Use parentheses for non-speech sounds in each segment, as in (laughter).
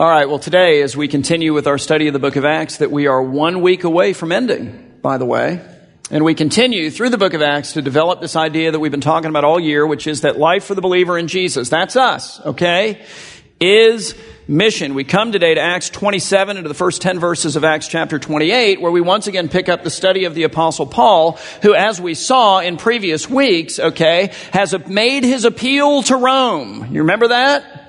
All right, well, today, as we continue with our study of the book of Acts, that we are one week away from ending, by the way. And we continue through the book of Acts to develop this idea that we've been talking about all year, which is that life for the believer in Jesus, that's us, okay, is mission. We come today to Acts 27 into the first 10 verses of Acts chapter 28, where we once again pick up the study of the apostle Paul, who, as we saw in previous weeks, okay, has made his appeal to Rome. You remember that?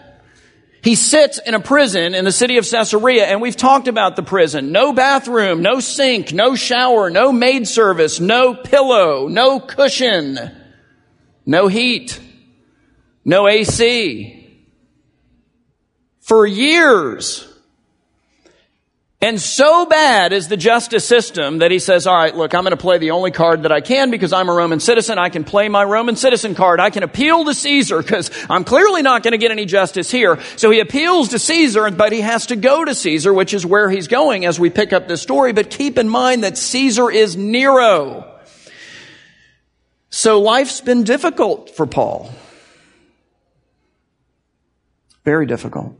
He sits in a prison in the city of Caesarea, and we've talked about the prison. No bathroom, no sink, no shower, no maid service, no pillow, no cushion, no heat, no AC. For years, and so bad is the justice system that he says, all right, look, I'm going to play the only card that I can because I'm a Roman citizen. I can play my Roman citizen card. I can appeal to Caesar because I'm clearly not going to get any justice here. So he appeals to Caesar, but he has to go to Caesar, which is where he's going as we pick up this story. But keep in mind that Caesar is Nero. So life's been difficult for Paul. Very difficult.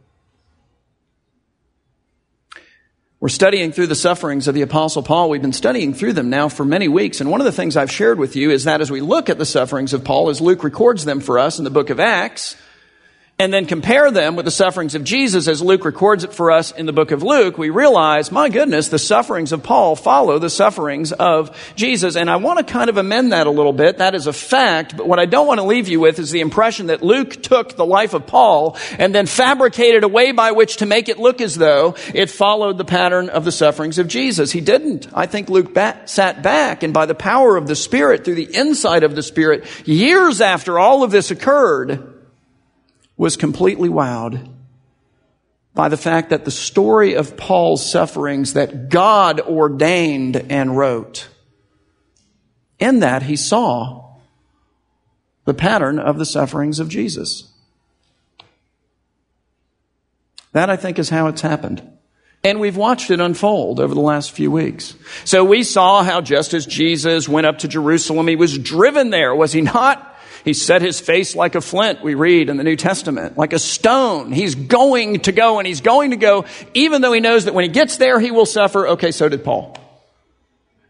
We're studying through the sufferings of the apostle Paul. We've been studying through them now for many weeks. And one of the things I've shared with you is that as we look at the sufferings of Paul, as Luke records them for us in the book of Acts, and then compare them with the sufferings of Jesus as Luke records it for us in the book of Luke, we realize, my goodness, the sufferings of Paul follow the sufferings of Jesus. And I want to kind of amend that a little bit. That is a fact. But what I don't want to leave you with is the impression that Luke took the life of Paul and then fabricated a way by which to make it look as though it followed the pattern of the sufferings of Jesus. He didn't. I think Luke bat, sat back and by the power of the Spirit, through the insight of the Spirit, years after all of this occurred, was completely wowed by the fact that the story of Paul's sufferings that God ordained and wrote, in that he saw the pattern of the sufferings of Jesus. That, I think, is how it's happened. And we've watched it unfold over the last few weeks. So we saw how just as Jesus went up to Jerusalem, he was driven there, was he not? He set his face like a flint, we read in the New Testament, like a stone. He's going to go and he's going to go, even though he knows that when he gets there, he will suffer. Okay, so did Paul.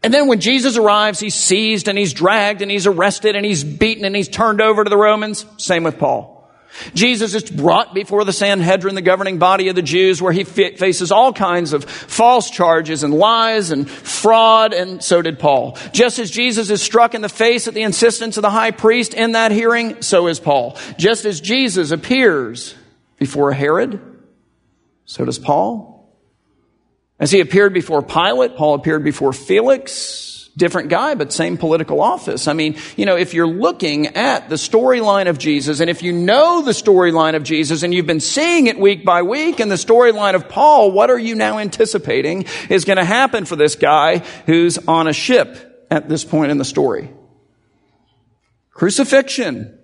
And then when Jesus arrives, he's seized and he's dragged and he's arrested and he's beaten and he's turned over to the Romans. Same with Paul. Jesus is brought before the Sanhedrin, the governing body of the Jews, where he faces all kinds of false charges and lies and fraud, and so did Paul. Just as Jesus is struck in the face at the insistence of the high priest in that hearing, so is Paul. Just as Jesus appears before Herod, so does Paul. As he appeared before Pilate, Paul appeared before Felix, different guy, but same political office. I mean, you know, if you're looking at the storyline of Jesus, and if you know the storyline of Jesus, and you've been seeing it week by week, and the storyline of Paul, what are you now anticipating is going to happen for this guy who's on a ship at this point in the story? Crucifixion.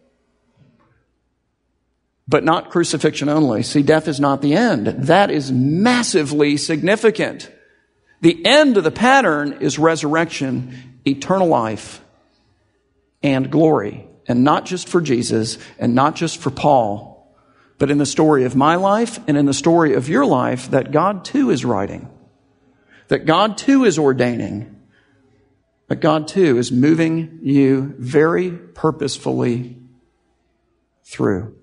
But not crucifixion only. See, death is not the end. That is massively significant. The end of the pattern is resurrection, eternal life, and glory. And not just for Jesus and not just for Paul, but in the story of my life and in the story of your life that God too is writing. That God too is ordaining. That God too is moving you very purposefully through.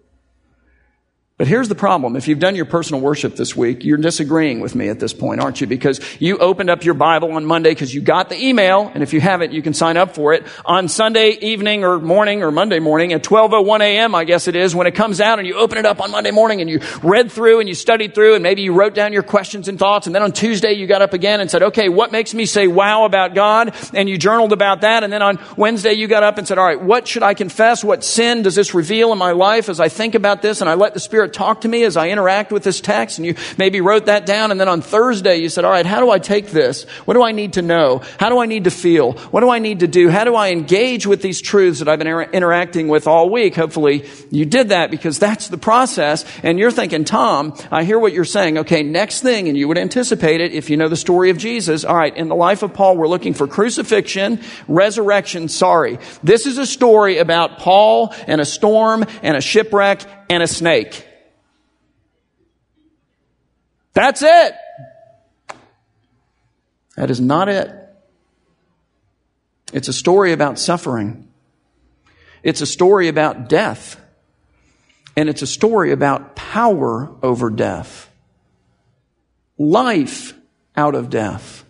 But here's the problem. If you've done your personal worship this week, you're disagreeing with me at this point, aren't you? Because you opened up your Bible on Monday because you got the email, and if you haven't, you can sign up for it on Sunday evening or morning or Monday morning at 12.01 a.m., I guess it is, when it comes out and you open it up on Monday morning and you read through and you studied through and maybe you wrote down your questions and thoughts, and then on Tuesday you got up again and said, okay, what makes me say wow about God? And you journaled about that, and then on Wednesday you got up and said, all right, what should I confess? What sin does this reveal in my life as I think about this and I let the Spirit Spirit talk to me as I interact with this text? And you maybe wrote that down. And then on Thursday, you said, all right, how do I take this? What do I need to know? How do I need to feel? What do I need to do? How do I engage with these truths that I've been inter- interacting with all week? Hopefully you did that because that's the process. And you're thinking, Tom, I hear what you're saying. Okay, next thing, and you would anticipate it if you know the story of Jesus. All right, in the life of Paul, we're looking for crucifixion, resurrection. Sorry. This is a story about Paul and a storm and a shipwreck and a snake. That's it. That is not it. It's a story about suffering. It's a story about death. And it's a story about power over death. Life out of death.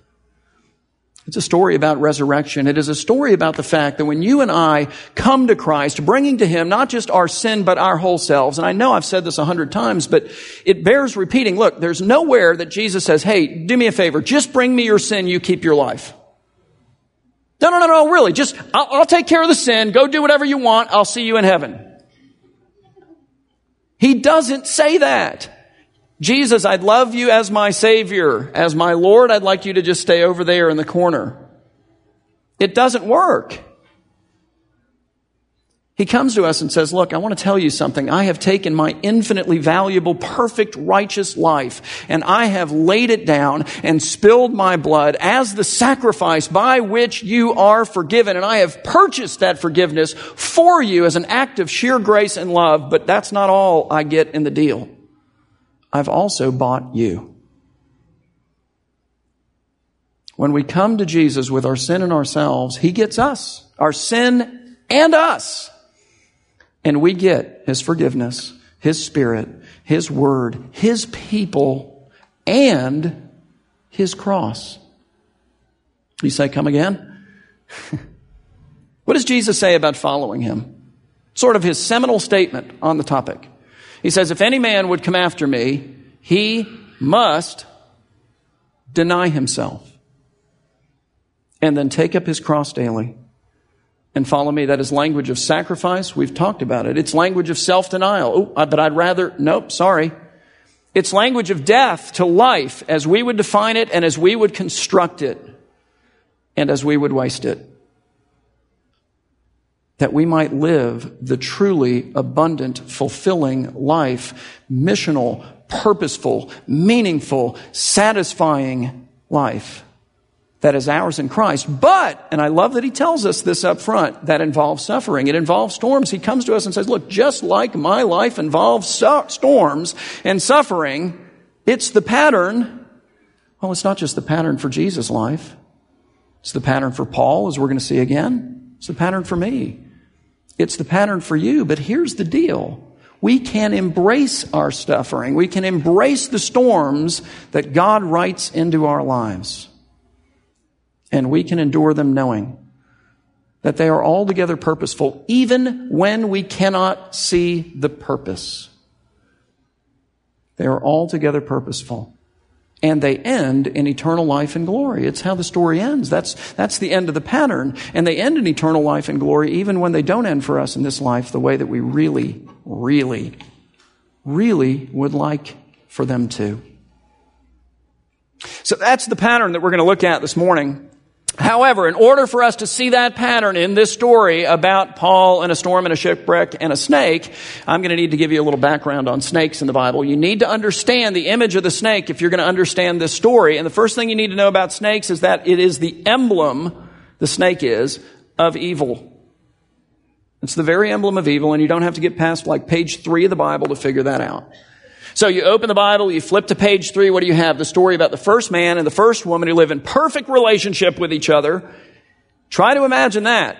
It's a story about resurrection. It is a story about the fact that when you and I come to Christ, bringing to Him not just our sin, but our whole selves, and I know I've said this a hundred times, but it bears repeating. Look, there's nowhere that Jesus says, hey, do me a favor, just bring me your sin, you keep your life. No, no, no, no, really, just, I'll, I'll take care of the sin, go do whatever you want, I'll see you in heaven. He doesn't say that. Jesus, I'd love you as my Savior. As my Lord, I'd like you to just stay over there in the corner. It doesn't work. He comes to us and says, look, I want to tell you something. I have taken my infinitely valuable, perfect, righteous life and I have laid it down and spilled my blood as the sacrifice by which you are forgiven. And I have purchased that forgiveness for you as an act of sheer grace and love. But that's not all I get in the deal. I've also bought you. When we come to Jesus with our sin and ourselves, He gets us, our sin and us. And we get His forgiveness, His Spirit, His Word, His people, and His cross. You say, come again? (laughs) what does Jesus say about following Him? Sort of His seminal statement on the topic. He says, If any man would come after me, he must deny himself and then take up his cross daily and follow me. That is language of sacrifice. We've talked about it. It's language of self denial. Oh, but I'd rather, nope, sorry. It's language of death to life as we would define it and as we would construct it and as we would waste it that we might live the truly abundant, fulfilling life, missional, purposeful, meaningful, satisfying life that is ours in Christ. But, and I love that he tells us this up front, that involves suffering. It involves storms. He comes to us and says, look, just like my life involves storms and suffering, it's the pattern. Well, it's not just the pattern for Jesus' life. It's the pattern for Paul, as we're going to see again. It's the pattern for me. It's the pattern for you, but here's the deal. We can embrace our suffering. We can embrace the storms that God writes into our lives. And we can endure them knowing that they are altogether purposeful, even when we cannot see the purpose. They are altogether purposeful and they end in eternal life and glory. It's how the story ends. That's, that's the end of the pattern. And they end in eternal life and glory even when they don't end for us in this life the way that we really, really, really would like for them to. So that's the pattern that we're going to look at this morning. However, in order for us to see that pattern in this story about Paul and a storm and a shipwreck and a snake, I'm going to need to give you a little background on snakes in the Bible. You need to understand the image of the snake if you're going to understand this story. And the first thing you need to know about snakes is that it is the emblem, the snake is, of evil. It's the very emblem of evil, and you don't have to get past like page three of the Bible to figure that out. So you open the Bible, you flip to page three, what do you have? The story about the first man and the first woman who live in perfect relationship with each other. Try to imagine that.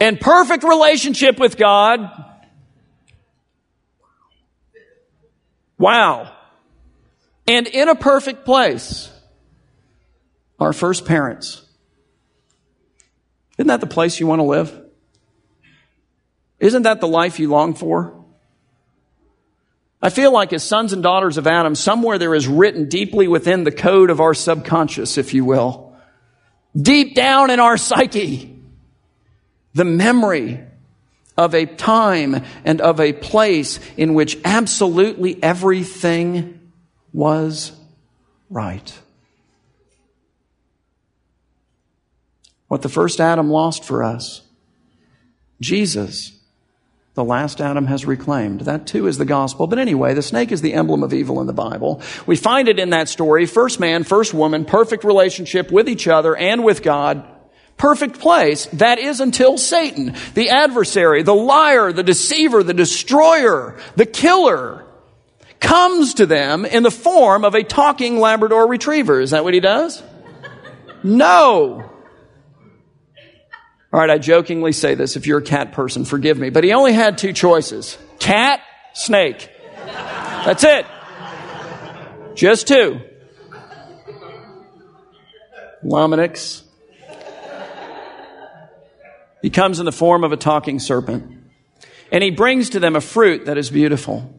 in perfect relationship with God. Wow. And in a perfect place. Our first parents. Isn't that the place you want to live? Isn't that the life you long for? I feel like as sons and daughters of Adam, somewhere there is written deeply within the code of our subconscious, if you will, deep down in our psyche, the memory of a time and of a place in which absolutely everything was right. What the first Adam lost for us, Jesus the last Adam has reclaimed. That too is the gospel. But anyway, the snake is the emblem of evil in the Bible. We find it in that story. First man, first woman, perfect relationship with each other and with God. Perfect place. That is until Satan, the adversary, the liar, the deceiver, the destroyer, the killer, comes to them in the form of a talking Labrador retriever. Is that what he does? No. All right, I jokingly say this. If you're a cat person, forgive me. But he only had two choices cat, snake. That's it. Just two. Lomonyx. He comes in the form of a talking serpent. And he brings to them a fruit that is beautiful.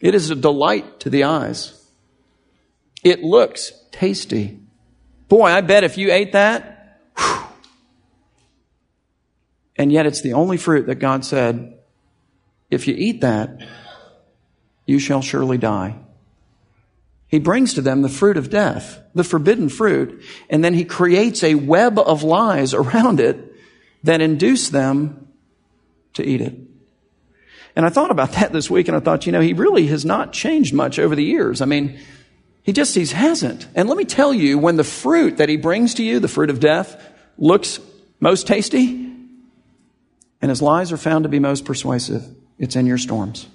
It is a delight to the eyes. It looks tasty. Boy, I bet if you ate that, and yet it's the only fruit that God said, if you eat that, you shall surely die. He brings to them the fruit of death, the forbidden fruit, and then he creates a web of lies around it that induce them to eat it. And I thought about that this week and I thought, you know, he really has not changed much over the years. I mean, he just, he hasn't. And let me tell you, when the fruit that he brings to you, the fruit of death, looks most tasty, and his lies are found to be most persuasive, it's in your storms.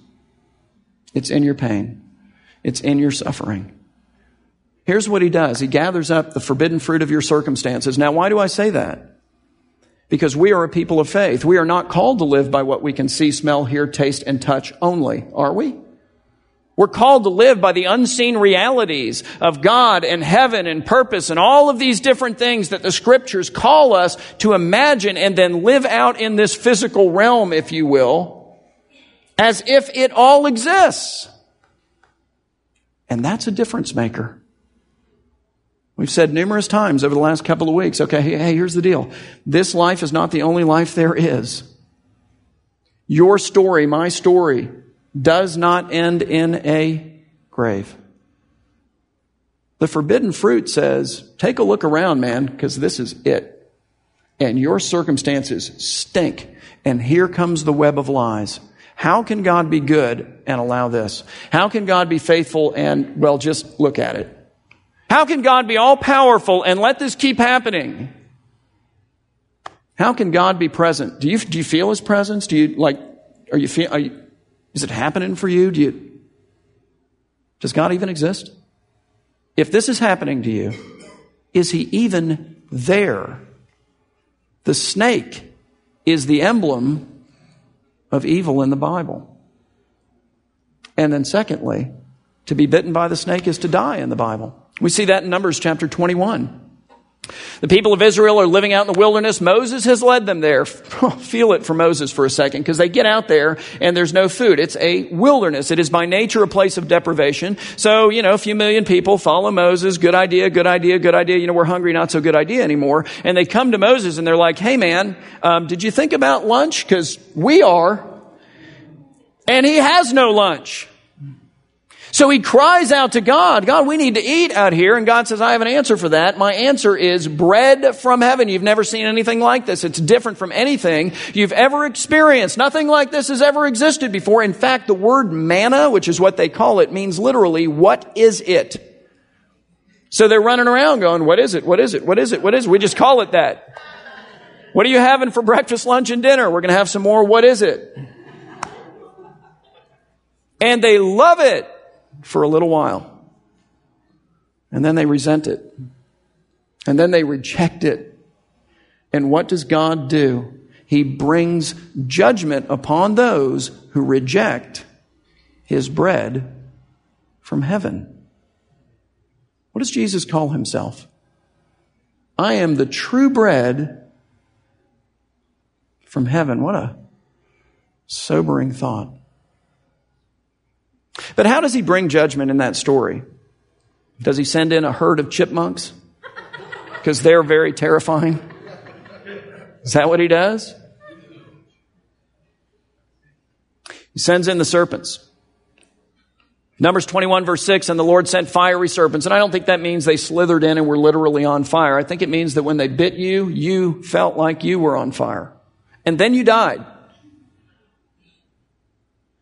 It's in your pain. It's in your suffering. Here's what he does. He gathers up the forbidden fruit of your circumstances. Now, why do I say that? Because we are a people of faith. We are not called to live by what we can see, smell, hear, taste, and touch only, are we? We're called to live by the unseen realities of God and heaven and purpose and all of these different things that the scriptures call us to imagine and then live out in this physical realm, if you will, as if it all exists. And that's a difference maker. We've said numerous times over the last couple of weeks, okay, hey, here's the deal. This life is not the only life there is. Your story, my story, does not end in a grave. The forbidden fruit says, take a look around, man, because this is it. And your circumstances stink. And here comes the web of lies. How can God be good and allow this? How can God be faithful and, well, just look at it? How can God be all powerful and let this keep happening? How can God be present? Do you, do you feel His presence? Do you, like, are you feel, are you, is it happening for you? Do you, does God even exist? If this is happening to you, is He even there? The snake is the emblem of evil in the Bible. And then secondly, to be bitten by the snake is to die in the Bible. We see that in Numbers chapter 21. The people of Israel are living out in the wilderness. Moses has led them there. (laughs) Feel it for Moses for a second because they get out there and there's no food. It's a wilderness. It is by nature a place of deprivation. So, you know, a few million people follow Moses. Good idea, good idea, good idea. You know, we're hungry, not so good idea anymore. And they come to Moses and they're like, hey man, um, did you think about lunch? Because we are. And he has no lunch. So he cries out to God, God, we need to eat out here. And God says, I have an answer for that. My answer is bread from heaven. You've never seen anything like this. It's different from anything you've ever experienced. Nothing like this has ever existed before. In fact, the word manna, which is what they call it, means literally, what is it? So they're running around going, what is it? What is it? What is it? What is it? We just call it that. What are you having for (laughs) breakfast, lunch, and dinner? We're going to have some more. What is it? And they love it for a little while. And then they resent it. And then they reject it. And what does God do? He brings judgment upon those who reject his bread from heaven. What does Jesus call himself? I am the true bread from heaven. What a sobering thought. But how does he bring judgment in that story? Does he send in a herd of chipmunks? Because they're very terrifying? Is that what he does? He sends in the serpents. Numbers 21 verse 6, and the Lord sent fiery serpents. And I don't think that means they slithered in and were literally on fire. I think it means that when they bit you, you felt like you were on fire. And then you died.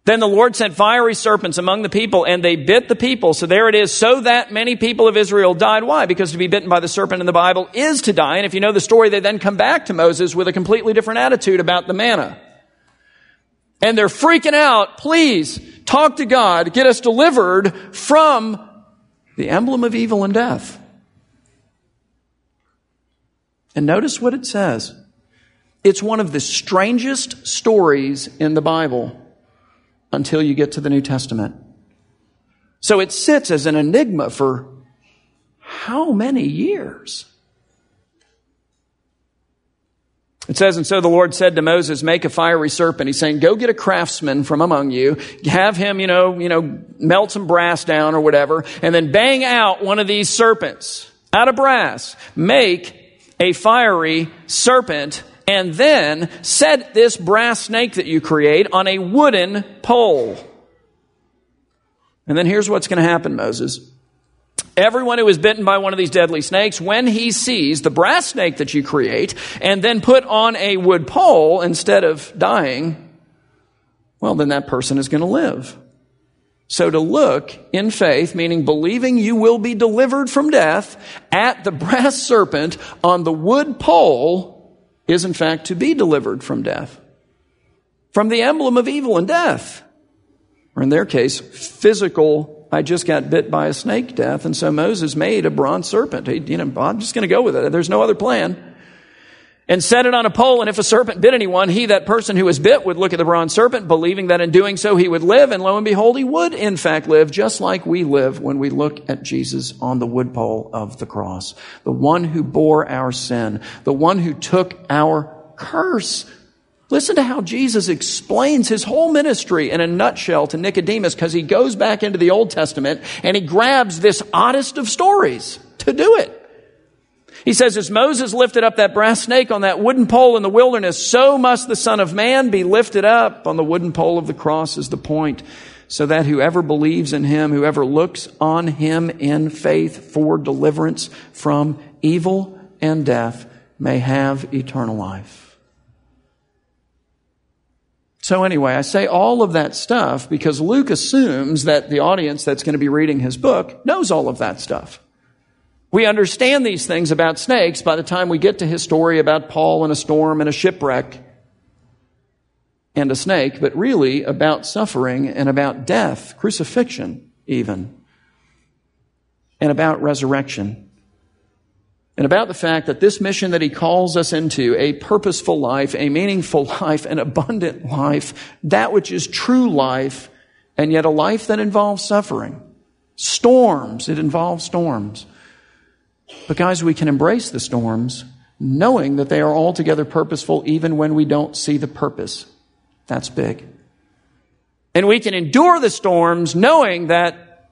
Then the Lord sent fiery serpents among the people and they bit the people. So there it is. So that many people of Israel died. Why? Because to be bitten by the serpent in the Bible is to die. And if you know the story, they then come back to Moses with a completely different attitude about the manna. And they're freaking out. Please talk to God, get us delivered from the emblem of evil and death. And notice what it says. It's one of the strangest stories in the Bible until you get to the New Testament. So it sits as an enigma for how many years? It says, and so the Lord said to Moses, make a fiery serpent. He's saying, go get a craftsman from among you, have him, you know, you know, melt some brass down or whatever, and then bang out one of these serpents out of brass. Make a fiery serpent and then set this brass snake that you create on a wooden pole. And then here's what's going to happen, Moses. Everyone who is bitten by one of these deadly snakes, when he sees the brass snake that you create and then put on a wood pole instead of dying, well, then that person is going to live. So to look in faith, meaning believing you will be delivered from death at the brass serpent on the wood pole is in fact to be delivered from death. From the emblem of evil and death. Or in their case, physical I just got bit by a snake death. And so Moses made a bronze serpent. He, you know, I'm just going to go with it. There's no other plan. And set it on a pole. And if a serpent bit anyone, he, that person who was bit, would look at the bronze serpent, believing that in doing so he would live. And lo and behold, he would in fact live, just like we live when we look at Jesus on the wood pole of the cross. The one who bore our sin. The one who took our curse. Listen to how Jesus explains his whole ministry in a nutshell to Nicodemus because he goes back into the Old Testament and he grabs this oddest of stories to do it. He says, as Moses lifted up that brass snake on that wooden pole in the wilderness, so must the Son of Man be lifted up on the wooden pole of the cross is the point, so that whoever believes in him, whoever looks on him in faith for deliverance from evil and death may have eternal life. So anyway, I say all of that stuff because Luke assumes that the audience that's going to be reading his book knows all of that stuff. We understand these things about snakes by the time we get to his story about Paul and a storm and a shipwreck and a snake, but really about suffering and about death, crucifixion even, and about resurrection and about the fact that this mission that he calls us into, a purposeful life, a meaningful (laughs) life, an abundant life, that which is true life, and yet a life that involves suffering. Storms, it involves storms. But guys, we can embrace the storms knowing that they are altogether purposeful even when we don't see the purpose. That's big. And we can endure the storms knowing that,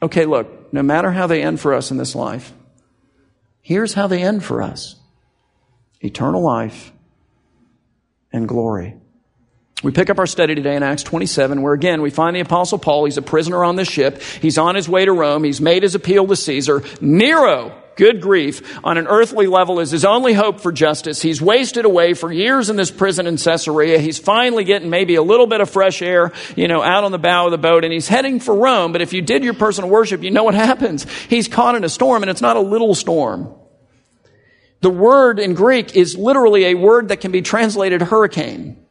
okay, look, no matter how they end for us in this life, Here's how they end for us eternal life and glory. We pick up our study today in Acts 27, where again we find the Apostle Paul. He's a prisoner on this ship. He's on his way to Rome. He's made his appeal to Caesar. Nero good grief, on an earthly level is his only hope for justice. He's wasted away for years in this prison in Caesarea. He's finally getting maybe a little bit of fresh air, you know, out on the bow of the boat and he's heading for Rome. But if you did your personal worship, you know what (laughs) happens. He's caught in a storm and it's not a little storm. The word in Greek is literally a word that can be translated hurricane.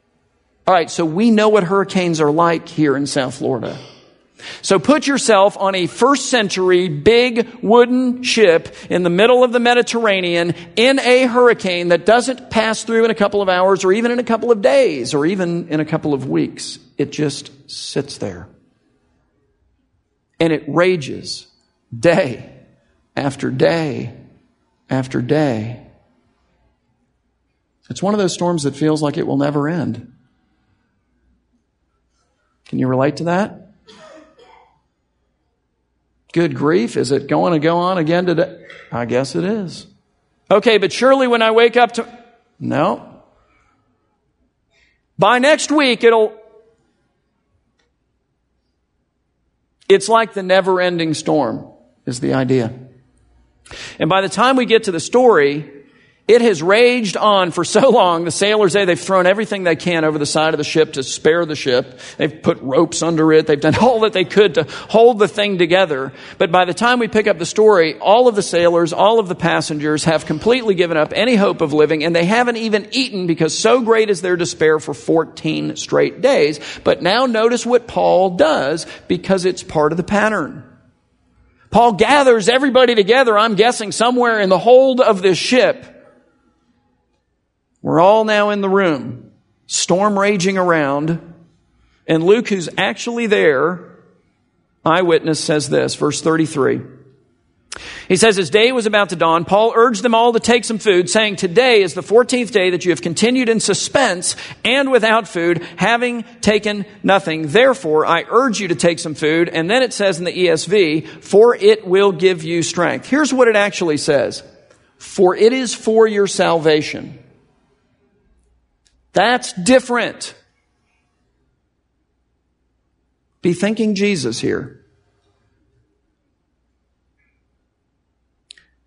All right, so we know what hurricanes are like here in South Florida. So put yourself on a first century big wooden ship in the middle of the Mediterranean in a hurricane that doesn't pass through in a couple of hours or even in a couple of days or even in a couple of weeks. It just sits there. And it rages day after day after day. It's one of those storms that feels like it will never end. Can you relate to that? Good grief, is it going to go on again today? I guess it is. Okay, but surely when I wake up to. No. By next week, it'll. It's like the never ending storm, is the idea. And by the time we get to the story, It has raged on for so long. The sailors say they've thrown everything they can over the side of the ship to spare the ship. They've put ropes under it. They've done (laughs) all that they could to hold the thing together. But by the time we pick up the story, all of the sailors, all of the passengers have completely given up any hope of living and they haven't even eaten because so great is their despair for 14 straight days. But now notice what Paul does because it's part of the pattern. Paul gathers everybody together, I'm guessing somewhere in the hold of this ship we're all now in the room, storm raging around, and Luke, who's actually there, eyewitness, says this, verse 33. He says, as day was about to dawn, Paul urged them all to take some food, saying, Today is the 14th day that you have continued in suspense and without food, having taken nothing. Therefore, I urge you to take some food. And then it says in the ESV, For it will give you strength. Here's what it actually says For it is for your salvation. That's different. Be thinking Jesus here.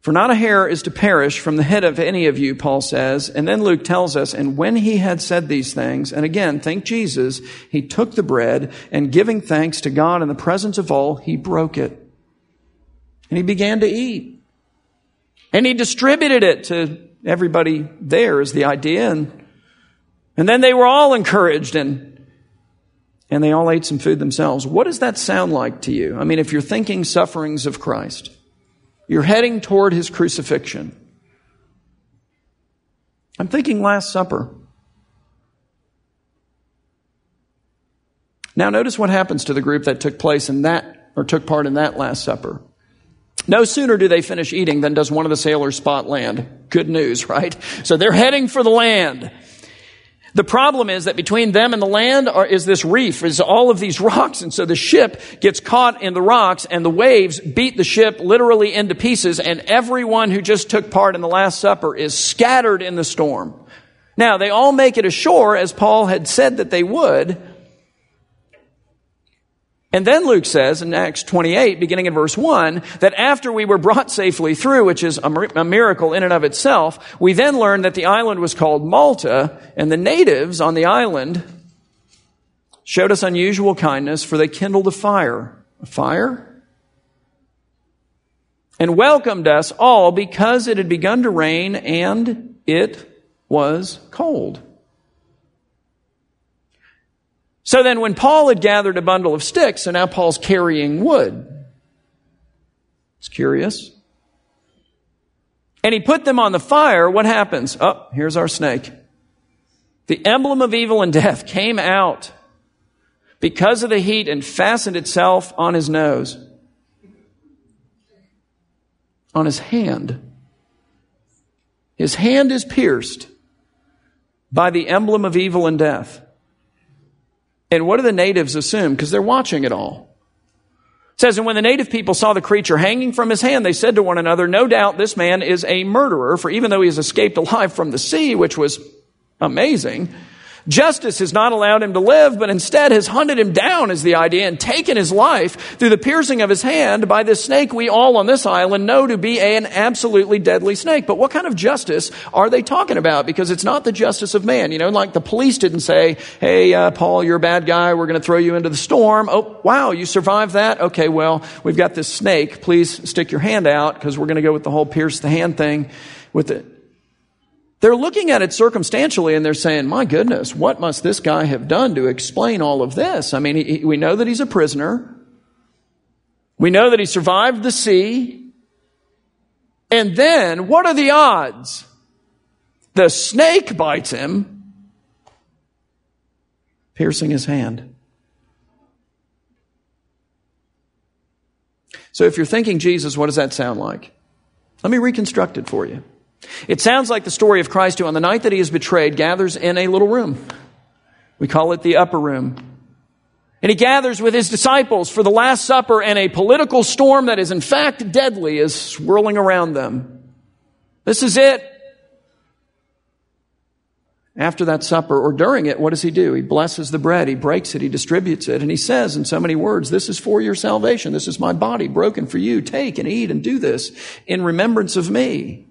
For not a hair is to perish from the head of any of you, Paul says. And then Luke tells us, and when he had said these things, and again, think Jesus, he took the bread and giving thanks to God in the presence of all, he broke it. And he began to eat. And he distributed it to everybody there is the idea. And and then they were all encouraged and, and they all ate some food themselves. What does that sound like to you? I mean, if you're thinking sufferings of Christ, you're heading toward his crucifixion. I'm thinking Last Supper. Now, notice what happens to the group that took place in that, or took part in that Last Supper. No sooner do they finish eating than does one of the sailors spot land. Good news, (laughs) right? So they're heading for the land. The problem is that between them and the land are, is this reef, is all of these (laughs) rocks. And so the ship gets caught in the rocks and the waves beat the ship literally into pieces and everyone who just took part in the Last Supper is scattered in the storm. Now, they all make it ashore as Paul had said that they would, and then Luke says in Acts 28, beginning in verse 1, that after we were brought safely through, which is a miracle in and of itself, we then learned that the island was called Malta, and the natives on the island showed us unusual kindness, for they kindled a fire. A fire? And welcomed us all because it had begun to rain and it was cold. So then, when Paul had gathered a bundle of sticks, so now Paul's carrying wood. It's curious. And he put them on the fire. What happens? Oh, here's our snake. The emblem of evil and death came out because of the heat and fastened itself on his nose, on his hand. His hand is pierced by the emblem of evil and death. And what do the natives assume? Because they're watching it all. It says, and when the native people saw the creature hanging from his hand, they said to one another, no doubt this man is a murderer, for even though he has escaped alive from the sea, which was amazing, Justice has not allowed him to live, but instead has hunted him down, is the idea, and taken his life through the piercing of his hand by this snake we all on this island know to be an absolutely deadly snake. But what kind of justice are they talking about? Because it's not the justice of man. You know, like the police didn't say, hey, uh, Paul, you're a bad guy. We're going to throw you into the storm. Oh, wow, you survived that? Okay, well, we've got this snake. Please stick your hand out because we're going to go with the whole pierce the hand thing with it they're looking at it circumstantially and they're saying, my goodness, what must this guy have done to explain all of this? I mean, he, we know that he's a prisoner. We know that he survived the sea. And then, what are the odds? The snake bites him, piercing his hand. So if you're thinking Jesus, what does that sound like? Let me reconstruct it for you. It sounds like the story of Christ who, on the night that he is betrayed, gathers in a little room. We call it the upper room. And he gathers with his disciples for the Last Supper, and a political storm that is in fact deadly is swirling around them. This is it. After that supper or during it, what does he do? He blesses the bread, he breaks it, he distributes it, and he says in so many words, This is for your salvation. This is my body broken for you. Take and eat and do this in remembrance of me.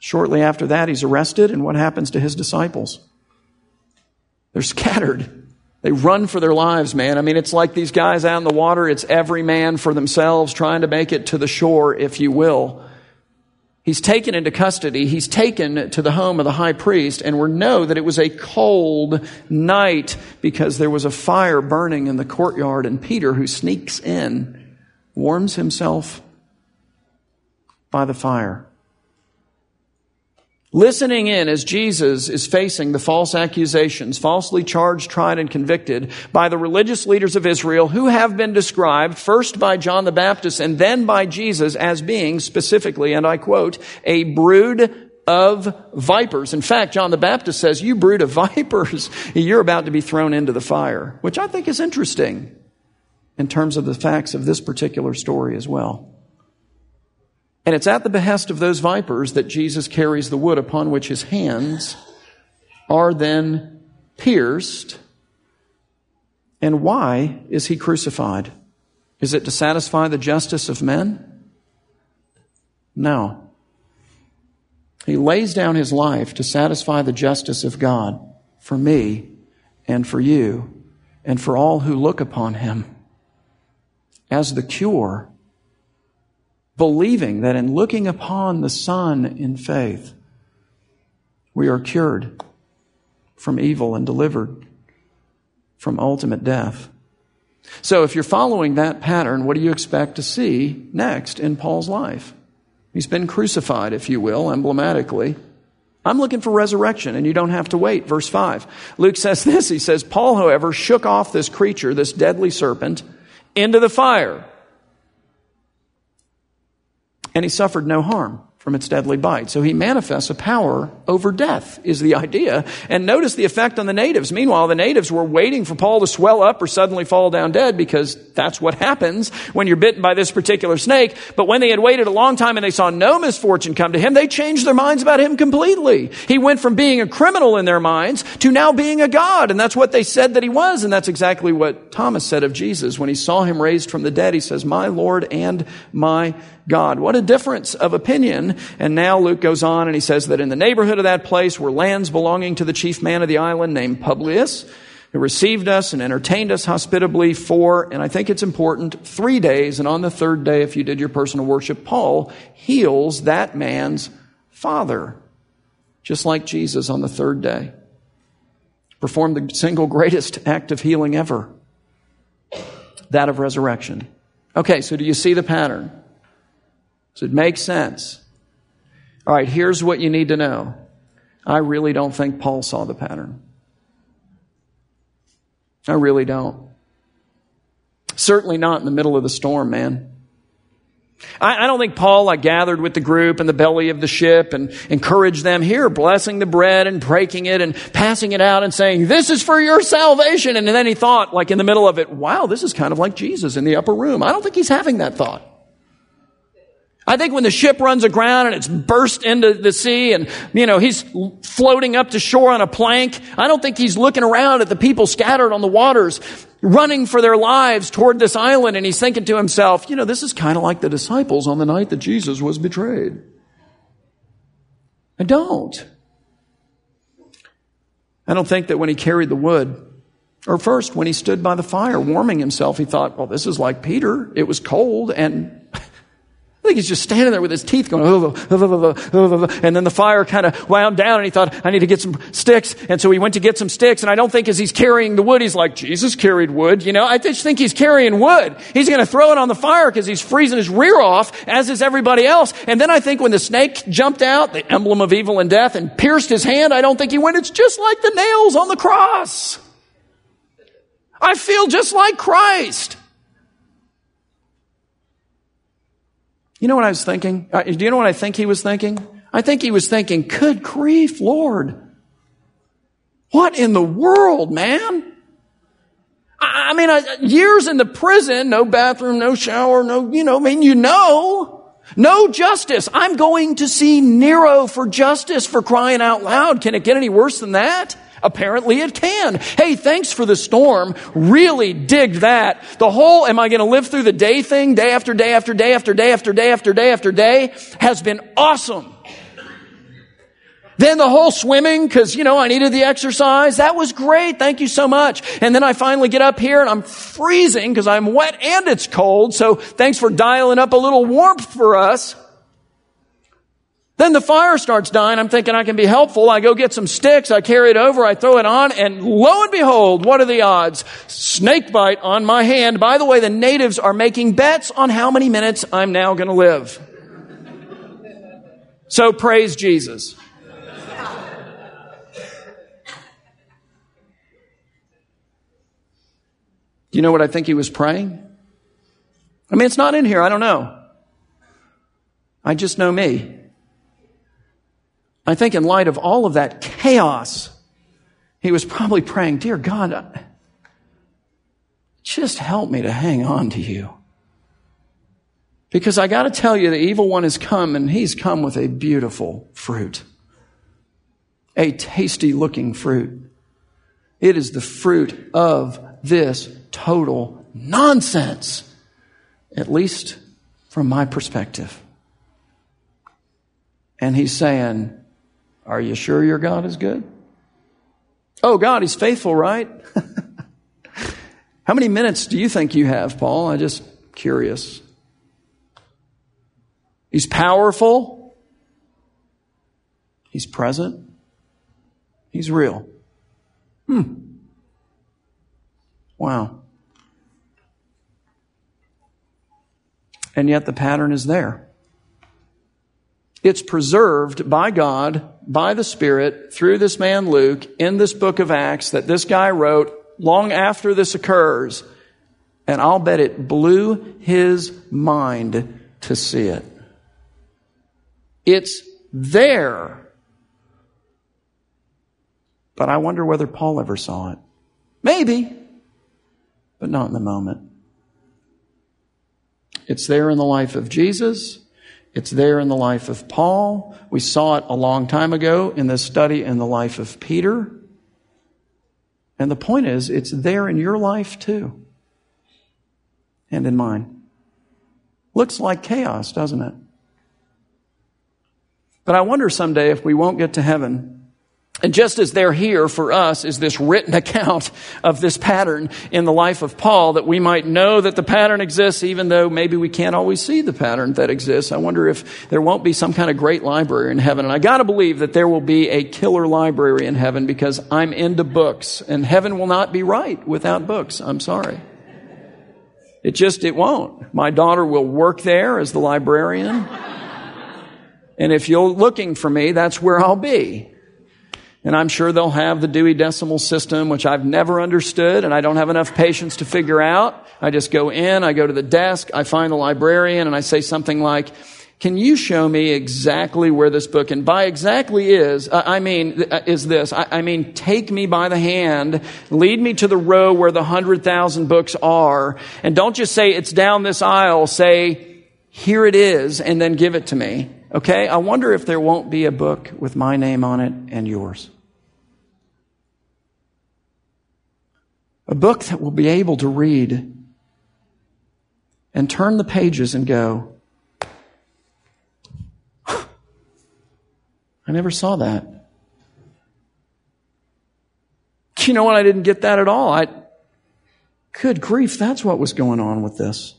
Shortly after that, he's arrested, and what happens to his disciples? They're scattered. They run for their lives, man. I mean, it's like these guys out in the water. It's every man for themselves trying to make it to the shore, if you will. He's taken into custody. He's taken to the home of the high priest, and we know that it was a cold night because there was a fire burning in the courtyard, and Peter, who sneaks in, warms himself by the fire. Listening in as Jesus is facing the false accusations, falsely charged, tried, and convicted by the religious leaders of Israel who have been described first by John the Baptist and then by Jesus as being specifically, and I quote, a brood of vipers. In fact, John the Baptist says, you brood of (laughs) vipers, you're about to be thrown into the fire, which I think is interesting in terms of the facts of this particular story as well. And it's at the behest of those vipers that Jesus carries the wood upon which his hands are then pierced. And why is he crucified? Is it to satisfy the justice of men? No. He lays down his life to satisfy the justice of God for me and for you and for all who look upon him as the cure believing that in looking upon the Son in faith, we are cured from evil and delivered from ultimate death. So if you're following that pattern, what do you expect to see next in Paul's life? He's been crucified, if you will, emblematically. I'm looking for resurrection, and you don't have to wait. Verse 5. Luke says this He says, Paul, however, shook off this creature, this deadly serpent, into the fire and he suffered no harm from its deadly bite. So he manifests a power over death, is the (laughs) idea. And notice the effect on the natives. Meanwhile, the natives were waiting for Paul to swell up or suddenly fall down dead because that's what happens when you're bitten by this particular snake. But when they had waited a long time and they saw no misfortune come to him, they changed their minds about him completely. He went from being a criminal in their minds to now being a God. And that's what they said that he was. And that's exactly what Thomas said of Jesus. When he saw him raised from the dead, he says, My Lord and my God. What a difference of opinion. And now Luke goes on and he says that in the neighborhood of that place were lands belonging to the chief man of the island named Publius, who received us and entertained us hospitably for, and I think it's important, three days. And on the third day, if you did your personal worship, Paul heals that man's father, just like Jesus on the third day. Performed the single greatest act of healing ever that of resurrection. Okay, so do you see the pattern? Does it make sense? All right, here's what you need to know. I really don't think Paul saw the pattern. I really don't. Certainly not in the middle of the storm, man. I, I, don't think Paul like gathered with the group in the belly of the ship and encouraged them here, blessing the bread and breaking it and passing it out and saying, this is for your salvation. And then he thought, like in the middle of it, wow, this is kind of like Jesus in the upper room. I don't think he's having that thought. I think when the ship runs aground and it's burst into the sea and, you know, he's floating up to shore on a plank, I don't think he's looking around at the people scattered on the waters, running for their lives toward this island and he's thinking to himself, you know, this is kind of like the disciples on the night that Jesus was betrayed. I don't. I don't think that when he carried the wood, or first when he stood by the fire warming himself, he thought, well, this is like Peter. It was cold and I think he's just standing there with his teeth going, oh, oh, oh, and then the fire kind of wound down and he thought, I need to get some sticks. And so he went to get some sticks. And I don't think as he's carrying the wood, he's like, Jesus carried wood. You know, I just think he's carrying wood. He's going to throw it on the fire because he's freezing his rear off, as is everybody else. And then I think when the snake jumped out, the emblem of evil and death, and pierced his hand, I don't think he went, it's just like the nails on the cross. I feel just like Christ. You know what I was thinking? Uh, do you know what I think he was thinking? I think he was thinking, good grief, Lord. What in the world, man? I, I mean, I, years in the prison, no bathroom, no shower, no, you know, I mean, you know. No justice. I'm going to see Nero for justice for crying out loud. Can it get any worse than that? Apparently it can. Hey, thanks for the storm. Really digged that. The whole am I going to live through the day thing, day after day after day after day after day after day after day, has been awesome. Then the whole swimming, cause you know, I needed the exercise. That was great. Thank you so much. And then I finally get up here and I'm freezing cause I'm wet and it's cold. So thanks for dialing up a little warmth for us. Then the fire starts dying. I'm thinking I can be helpful. I go get some sticks. I carry it over. I throw it on and lo and behold, what are the odds? Snake bite on my hand. By the way, the natives are making bets on how many minutes I'm now going to live. So praise Jesus. Do you know what I think he was praying? I mean, it's not in here. I don't know. I just know me. I think in light of all of that chaos, he was probably praying, Dear God, uh, just help me to hang on to you. Because I got to tell you, the evil one has come and he's come with a beautiful fruit, a tasty looking fruit. It is the fruit of this total nonsense, at least from my perspective. And he's saying, Are you sure your God is good? Oh, God, he's faithful, right? (laughs) How many minutes do you think you have, Paul? I'm just curious. He's powerful. He's present. He's real. Hmm. Wow. And yet the pattern is there. It's preserved by God, by the Spirit, through this man Luke, in this book of Acts that this guy wrote long after this occurs. And I'll bet it blew his mind to see it. It's there. But I wonder whether Paul ever saw it. Maybe, but not in the moment. It's there in the life of Jesus. It's there in the life of Paul. We saw it a long time ago in this study in the life of Peter. And the point is, it's there in your life too. And in mine. Looks like chaos, doesn't it? But I wonder someday if we won't get to heaven. And just as they're here for us is this written (laughs) account of this pattern in the life of Paul that we might know that the pattern exists even though maybe we can't always see the pattern that exists. I wonder if there won't be some kind of great library in heaven. And I gotta believe that there will be a killer library in heaven because I'm into books and heaven will not be right without books. I'm sorry. It just, it won't. My daughter will work there as the librarian. And if you're looking for me, that's where I'll be. And I'm sure they'll have the Dewey Decimal System, which I've never understood and I don't have enough patience to figure out. I just go in, I go to the desk, I find the librarian and I say something like, can you show me exactly where this book, and by exactly is, I mean, uh, is this, I mean, take me by the hand, lead me to the row where the hundred thousand books are, and don't just say it's down this aisle, say, here it is, and then give it to me. Okay, I wonder if there won't be a book with my name on it and yours. A book that will be able to read and turn the pages and go, I never saw that. You know what? I didn't get that at all. I, good grief, that's what was going on with this.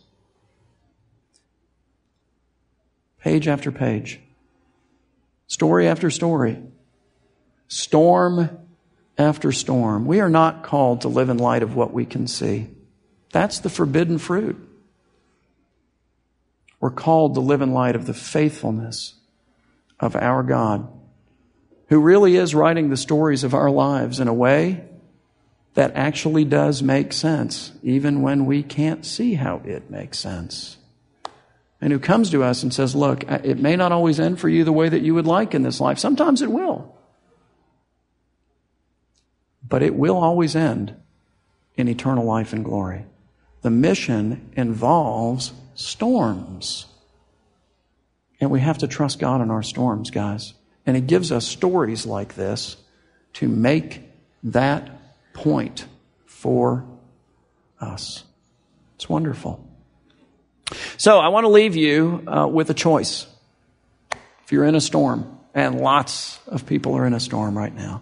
Page after page, story after story, storm after storm. We are not called to live in light of what we can see. That's the forbidden fruit. We're called to live in light of the faithfulness of our God, who really is writing the stories of our lives in a way that actually does make sense, even when we can't see how it makes sense and who comes to us and says, Look, it may not always end for you the way that you would like in this life. Sometimes it will. But it will always end in eternal life and glory. The mission involves storms. And we have to trust God in our storms, guys. And He gives us stories like this to make that point for us. It's wonderful. So I want to leave you uh, with a choice. If you're in a storm, And lots of people are in a storm right now.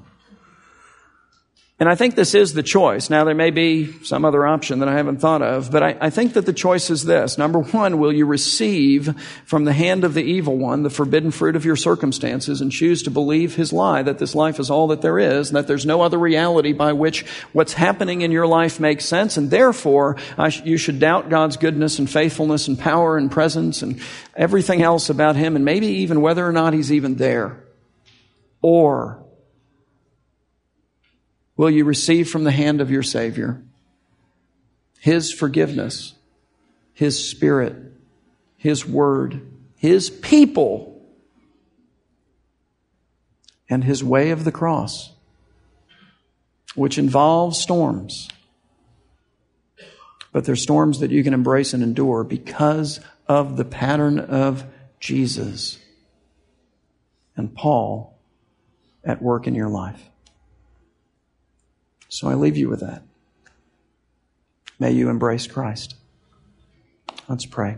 And I think this is the choice. Now, there may be some other option that I haven't thought of, but I, I, think that the choice is this. Number one, will you receive from the hand of the evil one the forbidden fruit of your circumstances and choose to believe his lie that this life is all that there is and that there's no other reality by which what's happening in your life makes sense and therefore sh- you should doubt God's goodness and faithfulness and power and presence and everything else about him and maybe even whether or not he's even there. Or will you receive from the hand of your Savior His forgiveness, His Spirit, His Word, His people, and His way of the cross, which involves storms. But they're storms that you can embrace and endure because of the pattern of Jesus and Paul at work in your life. So I leave you with that. May you embrace Christ. Let's pray.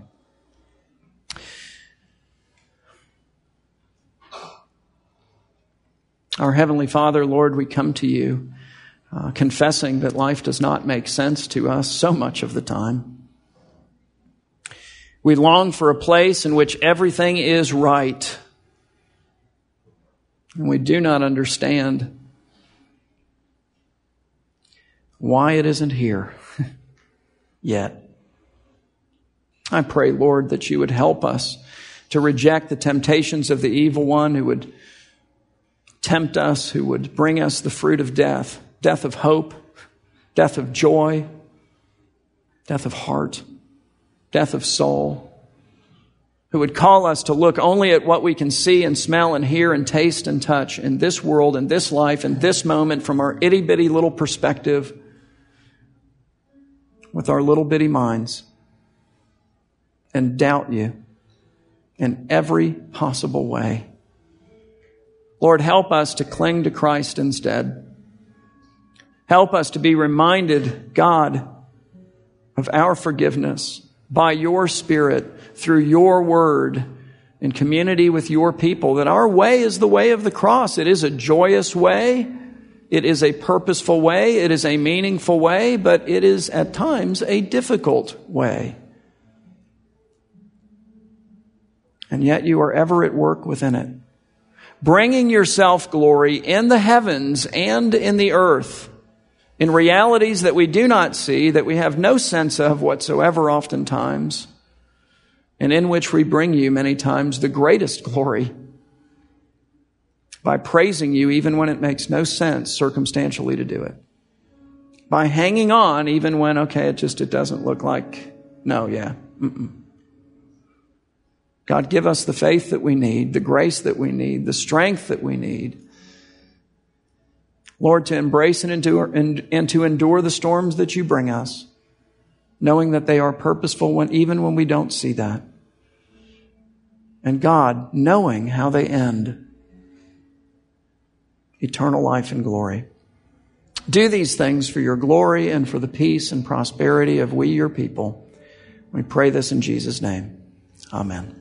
Our Heavenly Father, Lord, we come to you uh, confessing that life does not make sense to us so much of the time. We long for a place in which everything is right. And we do not understand why it isn't here (laughs) yet. I pray, Lord, that you would help us to reject the temptations of the evil one who would tempt us, who would bring us the fruit of death, death of hope, death of joy, death of heart, death of soul, who would call us to look only at what we can see and smell and hear and taste and touch in this world, in this life, in this moment from our itty bitty little perspective with our little bitty minds and doubt you in every possible way. Lord, help us to cling to Christ instead. Help us to be reminded, God, of our forgiveness by your Spirit through your word in community with your people, that our way is the way of the cross. It is a joyous way. It is a purposeful way, it is a meaningful way, but it is at times a difficult way. And yet you are ever at work within it, bringing yourself glory in the heavens and in the earth, in realities that we do not see, that we have no sense of whatsoever oftentimes, and in which we bring you many times the greatest glory by praising you even when it makes no sense circumstantially to do it. By hanging on even when, okay, it just, it doesn't look like, no, yeah. Mm-mm. God, give us the faith that we need, the grace that we need, the strength that we need. Lord, to embrace and endure, and, and to endure the storms that you bring us, knowing that they are purposeful when, even when we don't see that. And God, knowing how they end eternal life and glory. Do these things for your glory and for the peace and prosperity of we, your people. We pray this in Jesus' name. Amen.